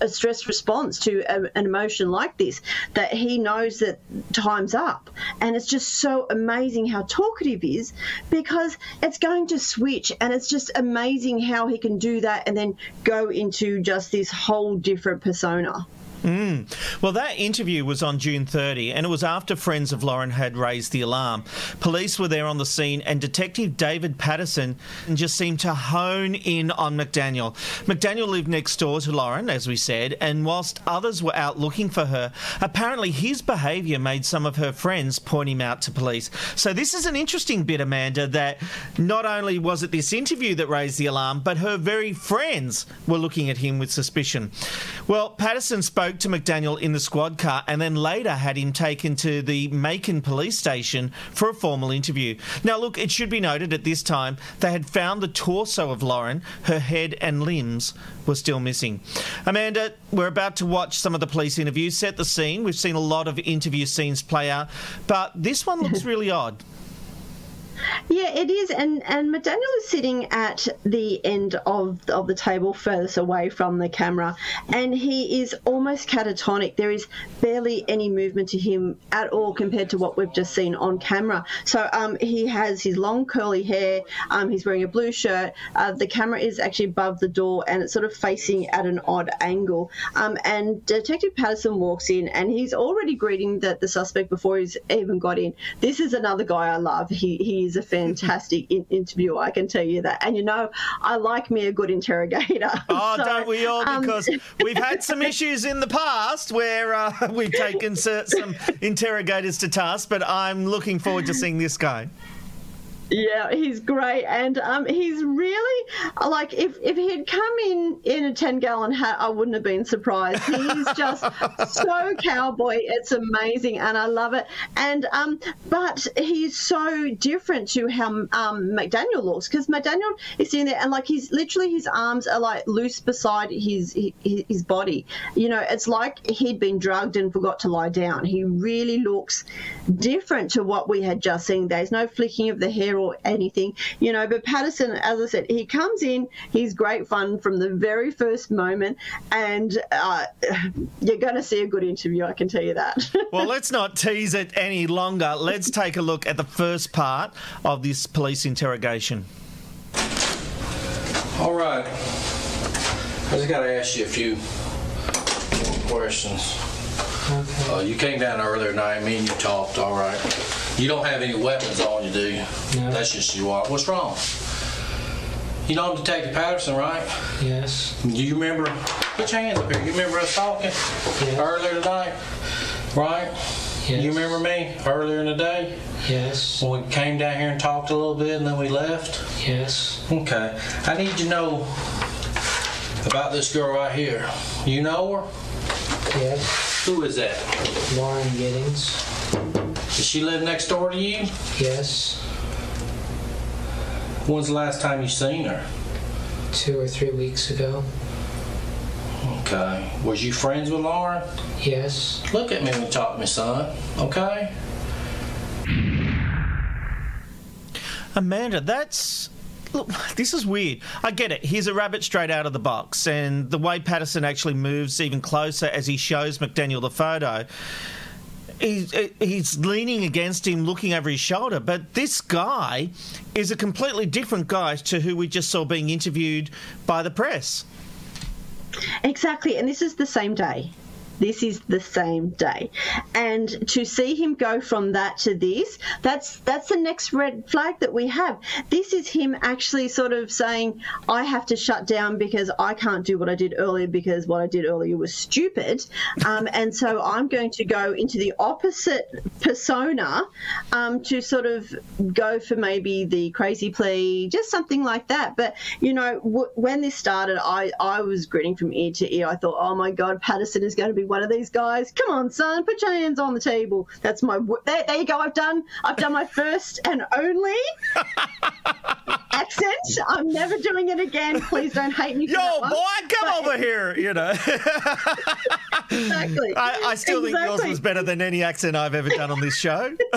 a, stress response to a, an emotion like this that he knows that time's up. And it's just so amazing how talkative is because it's going to switch and it's just amazing how he can do that and then go into just this whole different persona Mm. Well, that interview was on June 30, and it was after friends of Lauren had raised the alarm. Police were there on the scene, and Detective David Patterson just seemed to hone in on McDaniel. McDaniel lived next door to Lauren, as we said, and whilst others were out looking for her, apparently his behaviour made some of her friends point him out to police. So, this is an interesting bit, Amanda, that not only was it this interview that raised the alarm, but her very friends were looking at him with suspicion. Well, Patterson spoke to McDaniel in the squad car and then later had him taken to the Macon police station for a formal interview. Now, look, it should be noted at this time they had found the torso of Lauren, her head and limbs were still missing. Amanda, we're about to watch some of the police interviews, set the scene. We've seen a lot of interview scenes play out, but this one looks really odd. Yeah, it is, and and McDaniel is sitting at the end of of the table, furthest away from the camera, and he is almost catatonic. There is barely any movement to him at all compared to what we've just seen on camera. So um, he has his long curly hair. Um, he's wearing a blue shirt. Uh, the camera is actually above the door, and it's sort of facing at an odd angle. Um, and Detective Patterson walks in, and he's already greeting the, the suspect before he's even got in. This is another guy I love. He he is a fantastic in- interviewer, I can tell you that. And you know, I like me a good interrogator. Oh, So, don't we all? um, Because we've had some issues in the past where uh, we've taken some interrogators to task, but I'm looking forward to seeing this guy. Yeah, he's great, and um, he's really like if if he had come in in a ten gallon hat, I wouldn't have been surprised. He's just so cowboy. It's amazing, and I love it. And um, but he's so different to how um McDaniel looks because McDaniel is sitting there and like he's literally his arms are like loose beside his his, his body. You know, it's like he'd been drugged and forgot to lie down. He really looks different to what we had just seen. There's no flicking of the hair there or anything, you know. But Patterson, as I said, he comes in, he's great fun from the very first moment, and uh, you're going to see a good interview, I can tell you that. well, let's not tease it any longer. Let's take a look at the first part of this police interrogation. All right. I just got to ask you a few questions. Okay. Uh, you came down earlier tonight. Me and you talked. All right. You don't have any weapons on you, do you? No. That's just you are. What's wrong? You know I'm Detective Patterson, right? Yes. Do you remember? Put your hands up here. You remember us talking yes. earlier tonight, right? Yes. You remember me earlier in the day? Yes. When we came down here and talked a little bit and then we left? Yes. Okay. I need to know about this girl right here. You know her? Yes. Who is that? Lauren Giddings. Does she live next door to you? Yes. When's the last time you seen her? Two or three weeks ago. Okay. Was you friends with Lauren? Yes. Look at me when you talk to me, son. Okay? Amanda, that's. Look, this is weird. I get it. He's a rabbit straight out of the box, and the way Patterson actually moves even closer as he shows McDaniel the photo, he's, he's leaning against him, looking over his shoulder. But this guy is a completely different guy to who we just saw being interviewed by the press. Exactly, and this is the same day. This is the same day, and to see him go from that to this, that's that's the next red flag that we have. This is him actually sort of saying, "I have to shut down because I can't do what I did earlier because what I did earlier was stupid," um, and so I'm going to go into the opposite persona um, to sort of go for maybe the crazy plea, just something like that. But you know, w- when this started, I I was grinning from ear to ear. I thought, "Oh my God, Patterson is going to be one of these guys. Come on, son, put your hands on the table. That's my. There, there you go. I've done. I've done my first and only accent. I'm never doing it again. Please don't hate me. For Yo, that one. boy, come But- over here. You know. Exactly. I, I still think yours was better than any accent I've ever done on this show.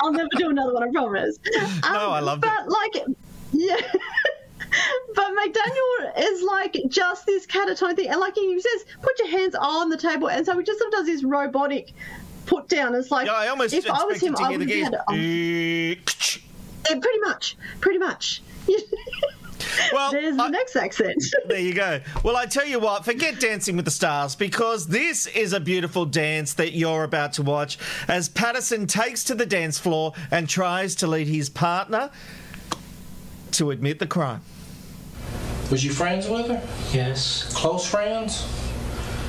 I'll never do another one. I promise. No, I love Um, but like, yeah. But McDaniel is like just this catatonic thing, and like he says, put your hands on the table, and so he just sort of does this robotic put down. It's like Yeah, I almost if I was him, I would have had. Oh, yeah, pretty much, pretty much. Well, there's the next accent. There you go. Well, I tell you what, forget Dancing with the Stars because this is a beautiful dance that you're about to watch as Patterson takes to the dance floor and tries to lead his partner to admit the crime. Was you friends with her? Yes. Close friends?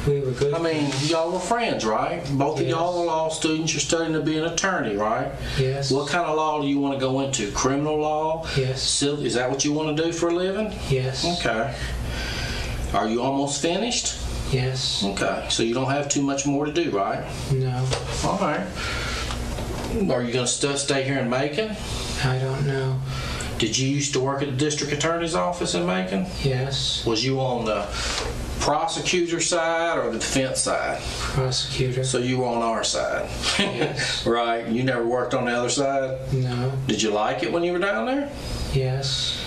We were good. I mean, y'all were friends, right? Both of y'all are law students. You're studying to be an attorney, right? Yes. What kind of law do you want to go into? Criminal law? Yes. Civil? Is that what you want to do for a living? Yes. Okay. Are you almost finished? Yes. Okay. So you don't have too much more to do, right? No. All right. Are you going to st- stay here in Macon? I don't know. Did you used to work at the district attorney's office in Macon? Yes. Was you on the prosecutor side or the defense side? Prosecutor. So you were on our side. Yes. right. You never worked on the other side? No. Did you like it when you were down there? Yes.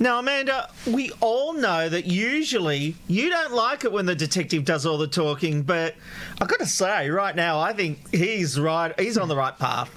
Now, Amanda, we all know that usually you don't like it when the detective does all the talking, but I've got to say, right now, I think he's right. He's on the right path.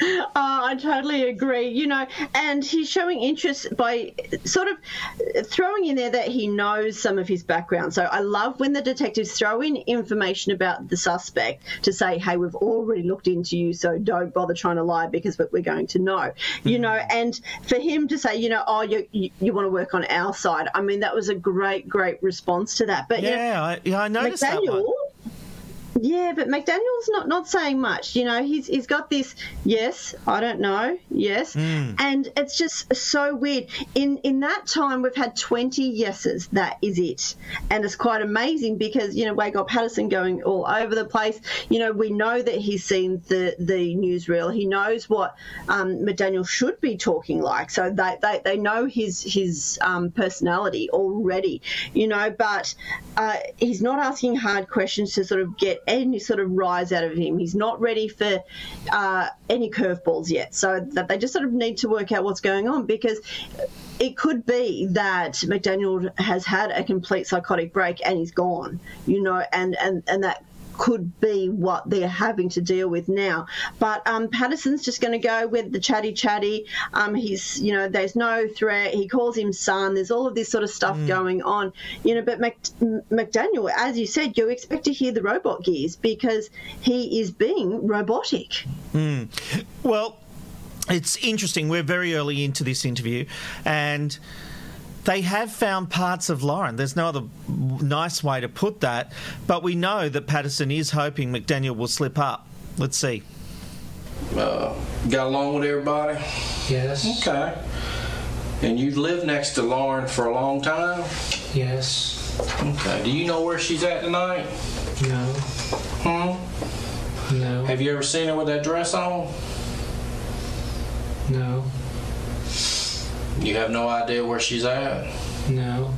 Uh, I totally agree. You know, and he's showing interest by sort of throwing in there that he knows some of his background. So I love when the detectives throw in information about the suspect to say, hey, we've already looked into you, so don't bother trying to lie because we're going to know. You know, and for him to say, you know, oh, you, you, you want to work on our side, I mean, that was a great, great response to that. But you know, Yeah, I, yeah, I noticed that one. Yeah, but McDaniel's not not saying much. You know, he's he's got this. Yes, I don't know. Yes, Hmm. and it's just so weird. In in that time, we've had twenty yeses. That is it, and it's quite amazing because you know we got Patterson going all over the place. You know, we know that he's seen the the newsreel. He knows what um, McDaniel should be talking like. So they they, they know his his um, personality already. You know, but uh, he's not asking hard questions to sort of get any sort of rise out of him. He's not ready for uh, any curveballs yet. So that they just sort of need to work out what's going on because it could be that McDaniel has had a complete psychotic break and he's gone, you know, and, and, and that could be what they're having to deal with now. But um, Patterson's just going to go with the chatty chatty. Um, he's, you know, there's no threat. He calls him son. There's all of this sort of stuff mm. going on, you know. But Mc, McDaniel, as you said, you expect to hear the robot gears because he is being robotic. Mm. Well, it's interesting. We're very early into this interview, and they have found parts of Lauren. There's no other nice way to put that, but we know that Patterson is hoping McDaniel will slip up. Let's see. Uh, got along with everybody? Yes. Okay. And you've lived next to Lauren for a long time? Yes. Okay. Do you know where she's at tonight? No. Hmm? No. Have you ever seen her with that dress on? No. You have no idea where she's at? No.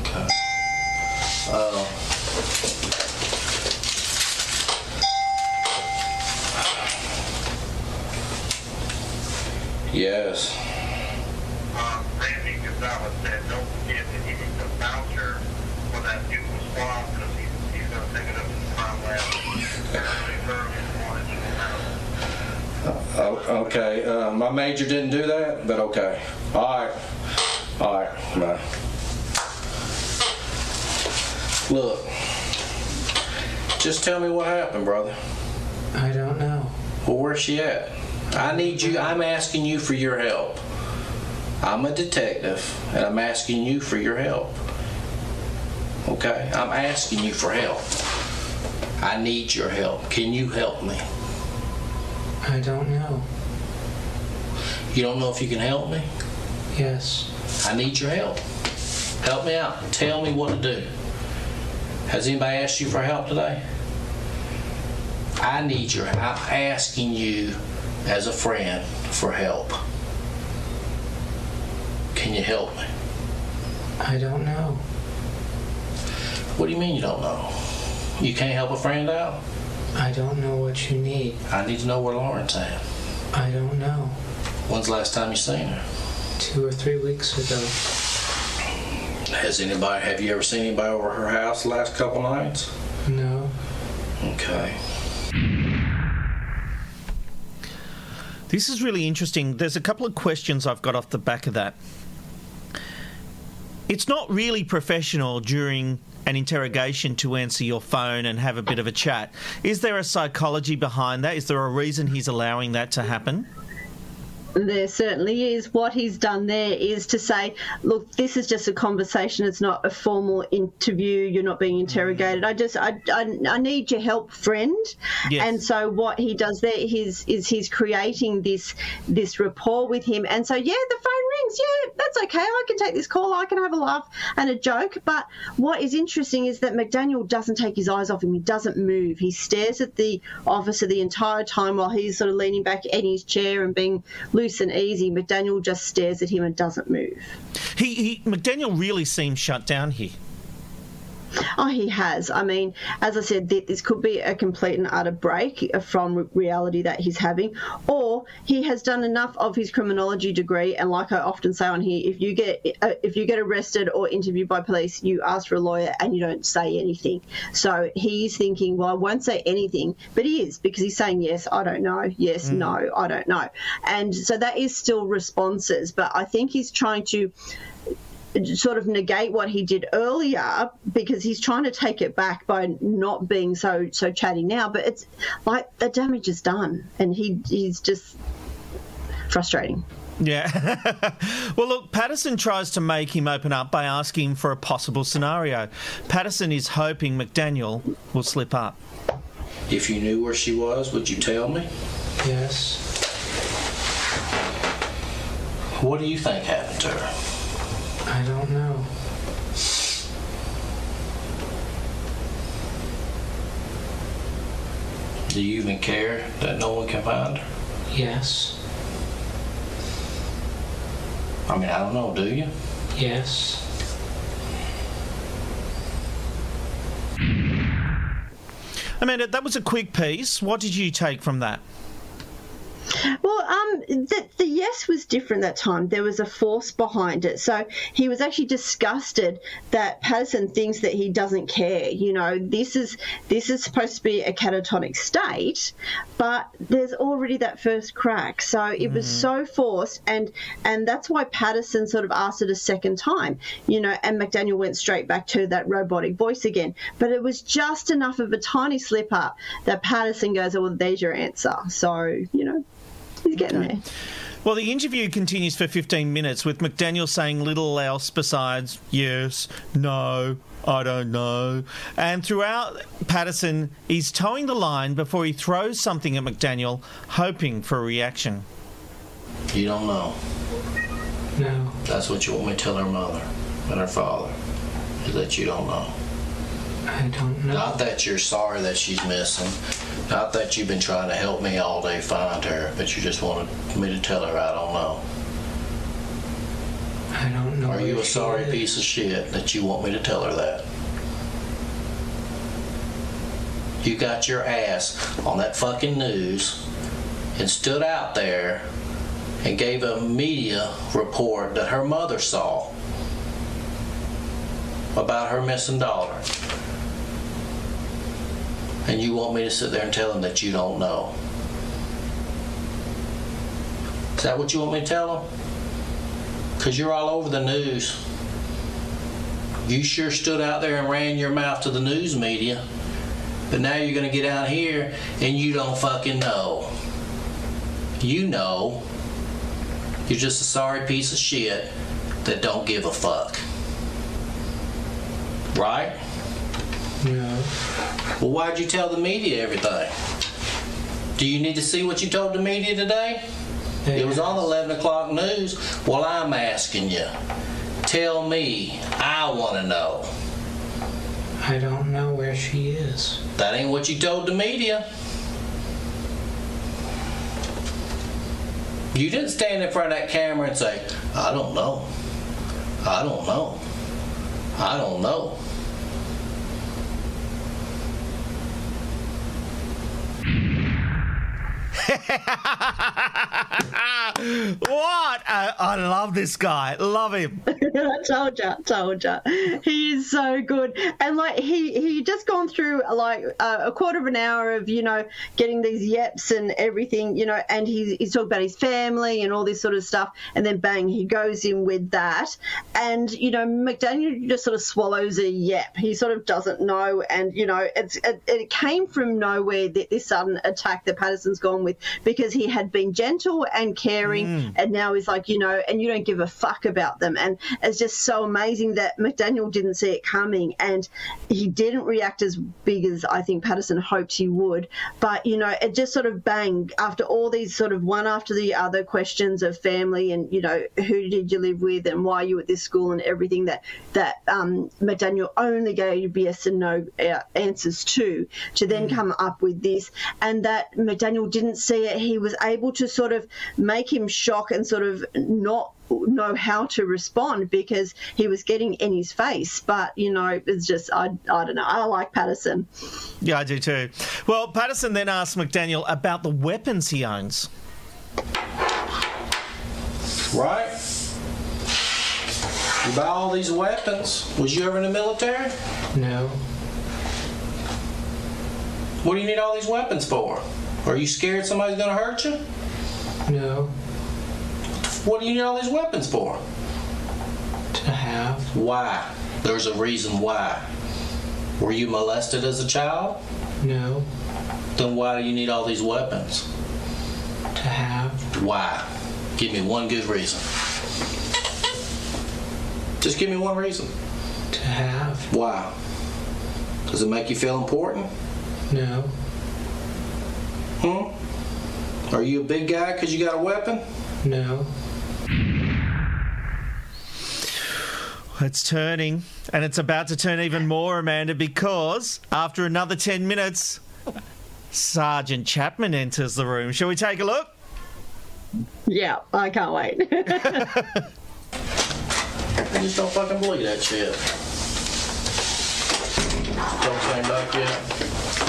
Okay. Uh, yes. Uh, Randy Gonzalez said, don't forget that he needs a voucher for that new swab because he's, he's going to take it up to the crime lab early, early in the morning. Oh, okay. Uh, my major didn't do that, but okay. All right. All right. Bye. Look, just tell me what happened, brother. I don't know. Well, where's she at? I need you. I'm asking you for your help. I'm a detective, and I'm asking you for your help. Okay? I'm asking you for help. I need your help. Can you help me? I don't know. You don't know if you can help me? Yes. I need your help. Help me out. Tell me what to do. Has anybody asked you for help today? I need your I'm asking you as a friend for help. Can you help me? I don't know. What do you mean you don't know? You can't help a friend out? I don't know what you need. I need to know where Lauren's at. I don't know. When's the last time you seen her? Two or three weeks ago. Has anybody, have you ever seen anybody over her house the last couple nights? No. Okay. This is really interesting. There's a couple of questions I've got off the back of that. It's not really professional during an interrogation to answer your phone and have a bit of a chat. Is there a psychology behind that? Is there a reason he's allowing that to happen? There certainly is. What he's done there is to say, look, this is just a conversation. It's not a formal interview. You're not being interrogated. Mm. I just, I, I, I need your help, friend. Yes. And so what he does there is, is he's creating this, this rapport with him. And so, yeah, the phone rings. Yeah, that's okay. I can take this call. I can have a laugh and a joke. But what is interesting is that McDaniel doesn't take his eyes off him. He doesn't move. He stares at the officer the entire time while he's sort of leaning back in his chair and being loose and easy. McDaniel just stares at him and doesn't move. He, he McDaniel really seems shut down here. Oh, he has. I mean, as I said, this could be a complete and utter break from reality that he's having, or he has done enough of his criminology degree. And like I often say on here, if you get uh, if you get arrested or interviewed by police, you ask for a lawyer and you don't say anything. So he's thinking, well, I won't say anything, but he is because he's saying yes, I don't know, yes, mm. no, I don't know, and so that is still responses. But I think he's trying to sort of negate what he did earlier because he's trying to take it back by not being so so chatty now. But it's like the damage is done, and he he's just frustrating. Yeah. well, look, Patterson tries to make him open up by asking for a possible scenario. Patterson is hoping McDaniel will slip up. If you knew where she was, would you tell me? Yes. What do you think happened to her? I don't know. Do you even care that no one can find her? Yes. I mean, I don't know, do you? Yes. Amanda, that was a quick piece. What did you take from that? Well, um, the, the yes was different that time. There was a force behind it. So he was actually disgusted that Patterson thinks that he doesn't care. You know, this is this is supposed to be a catatonic state, but there's already that first crack. So it was so forced, and and that's why Patterson sort of asked it a second time. You know, and McDaniel went straight back to that robotic voice again. But it was just enough of a tiny slip up that Patterson goes, "Oh, "Well, there's your answer." So you know. He's getting there. Well, the interview continues for 15 minutes with McDaniel saying little else besides yes, no, I don't know. And throughout, Patterson is toeing the line before he throws something at McDaniel, hoping for a reaction. You don't know. No. That's what you want me to tell her mother and her father, is that you don't know. I don't know. Not that you're sorry that she's missing. Not that you've been trying to help me all day find her, but you just wanted me to tell her I don't know. I don't know. Are you a sorry is. piece of shit that you want me to tell her that? You got your ass on that fucking news and stood out there and gave a media report that her mother saw about her missing daughter. And you want me to sit there and tell them that you don't know. Is that what you want me to tell them? Because you're all over the news. You sure stood out there and ran your mouth to the news media. But now you're going to get out here and you don't fucking know. You know. You're just a sorry piece of shit that don't give a fuck. Right? Well, why'd you tell the media everything? Do you need to see what you told the media today? It was on the 11 o'clock news. Well, I'm asking you. Tell me. I want to know. I don't know where she is. That ain't what you told the media. You didn't stand in front of that camera and say, I don't know. I don't know. I don't know. what? I, I love this guy. Love him. I told you, told you. He is so good, and like he he just gone through like uh, a quarter of an hour of you know getting these yeps and everything, you know, and he's he's talking about his family and all this sort of stuff, and then bang, he goes in with that, and you know McDaniel just sort of swallows a yep. He sort of doesn't know, and you know it's it, it came from nowhere that this sudden attack that Patterson's gone with because he had been gentle and caring, Mm. and now he's like you know, and you don't give a fuck about them, and it's just so amazing that McDaniel didn't see it coming, and he didn't react as big as I think Patterson hoped he would. But you know, it just sort of bang after all these sort of one after the other questions of family and you know who did you live with and why you at this school and everything that that um, McDaniel only gave yes and no uh, answers to, to then come up with this, and that McDaniel didn't see it. He was able to sort of make him shock and sort of not know how to respond because he was getting in his face. But you know, it's just I I don't know. I like Patterson. Yeah, I do too. Well, Patterson then asked McDaniel about the weapons he owns. Right? You buy all these weapons. Was you ever in the military? No. What do you need all these weapons for? Are you scared somebody's gonna hurt you? No. What do you need all these weapons for? To have. Why? There's a reason why. Were you molested as a child? No. Then why do you need all these weapons? To have. Why? Give me one good reason. Just give me one reason. To have. Why? Does it make you feel important? No. Hmm? Are you a big guy because you got a weapon? No. It's turning, and it's about to turn even more, Amanda, because after another 10 minutes, Sergeant Chapman enters the room. Shall we take a look? Yeah, I can't wait. I just don't fucking believe that shit. Don't came back yet.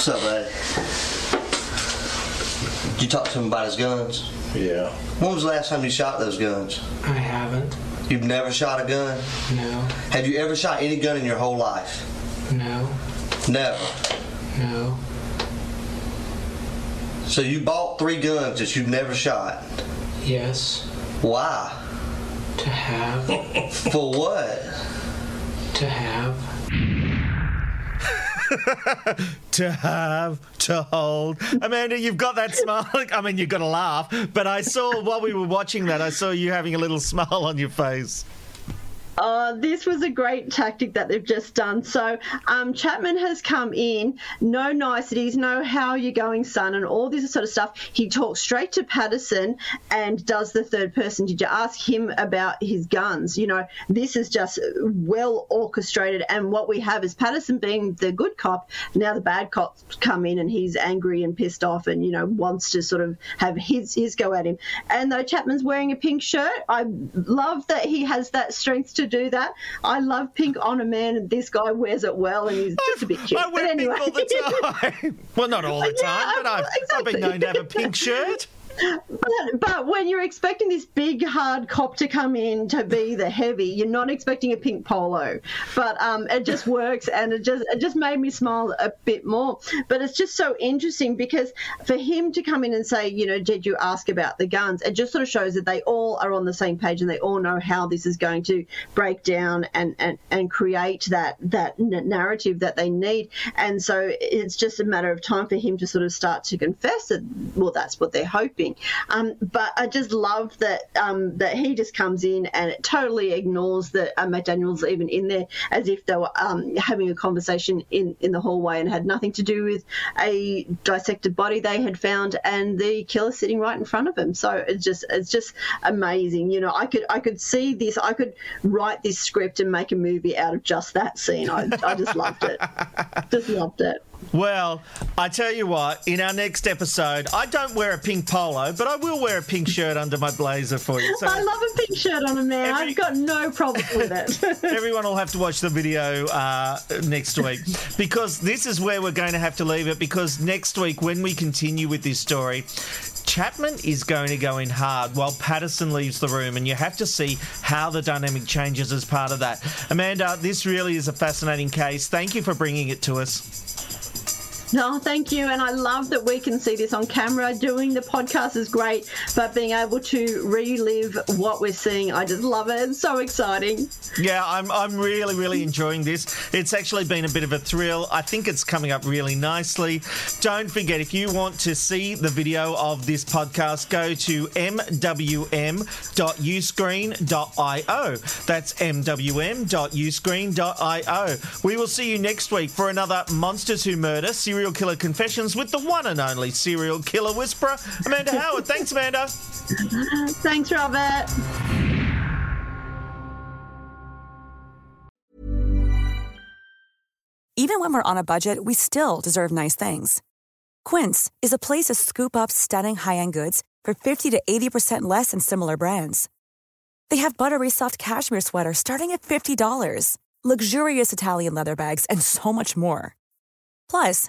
What's up, buddy? Did you talk to him about his guns? Yeah. When was the last time you shot those guns? I haven't. You've never shot a gun? No. Have you ever shot any gun in your whole life? No. Never. No. So you bought three guns that you've never shot? Yes. Why? To have. For what? To have. to have, to hold. Amanda, you've got that smile. I mean, you've got to laugh, but I saw while we were watching that, I saw you having a little smile on your face. Uh, this was a great tactic that they've just done. So um, Chapman has come in, no niceties, no how you going, son, and all this sort of stuff. He talks straight to Patterson and does the third person. Did you ask him about his guns? You know, this is just well orchestrated. And what we have is Patterson being the good cop. Now the bad cops come in and he's angry and pissed off and you know wants to sort of have his his go at him. And though Chapman's wearing a pink shirt, I love that he has that strength to do that. I love pink on a man, and this guy wears it well, and he's just a bit cute. I wear but anyway. pink all the time. well, not all the time, Yeah, but I've, I've been known to have a pink shirt. But, but when you're expecting this big hard cop to come in to be the heavy, you're not expecting a pink polo. But um, it just works, and it just it just made me smile a bit more. But it's just so interesting because for him to come in and say, you know, did you ask about the guns? It just sort of shows that they all are on the same page and they all know how this is going to break down and and, and create that that narrative that they need. And so it's just a matter of time for him to sort of start to confess that. Well, that's what they're hoping. Um, but I just love that um, that he just comes in and it totally ignores that uh, McDaniel's even in there, as if they were um, having a conversation in, in the hallway and had nothing to do with a dissected body they had found and the killer sitting right in front of him. So it's just it's just amazing. You know, I could I could see this. I could write this script and make a movie out of just that scene. I, I just loved it. Just loved it. Well, I tell you what, in our next episode, I don't wear a pink polo, but I will wear a pink shirt under my blazer for you. So I love a pink shirt on a man. I've got no problem with it. everyone will have to watch the video uh, next week because this is where we're going to have to leave it because next week, when we continue with this story, Chapman is going to go in hard while Patterson leaves the room, and you have to see how the dynamic changes as part of that. Amanda, this really is a fascinating case. Thank you for bringing it to us. No, thank you. And I love that we can see this on camera. Doing the podcast is great, but being able to relive what we're seeing, I just love it. It's so exciting. Yeah, I'm, I'm really, really enjoying this. It's actually been a bit of a thrill. I think it's coming up really nicely. Don't forget, if you want to see the video of this podcast, go to mwm.uscreen.io. That's mwm.uscreen.io. We will see you next week for another Monsters Who Murder Serial Killer Confessions with the one and only serial killer whisperer, Amanda Howard. Thanks, Amanda. Thanks, Robert. Even when we're on a budget, we still deserve nice things. Quince is a place to scoop up stunning high-end goods for 50 to 80% less than similar brands. They have buttery soft cashmere sweaters starting at $50, luxurious Italian leather bags, and so much more. Plus,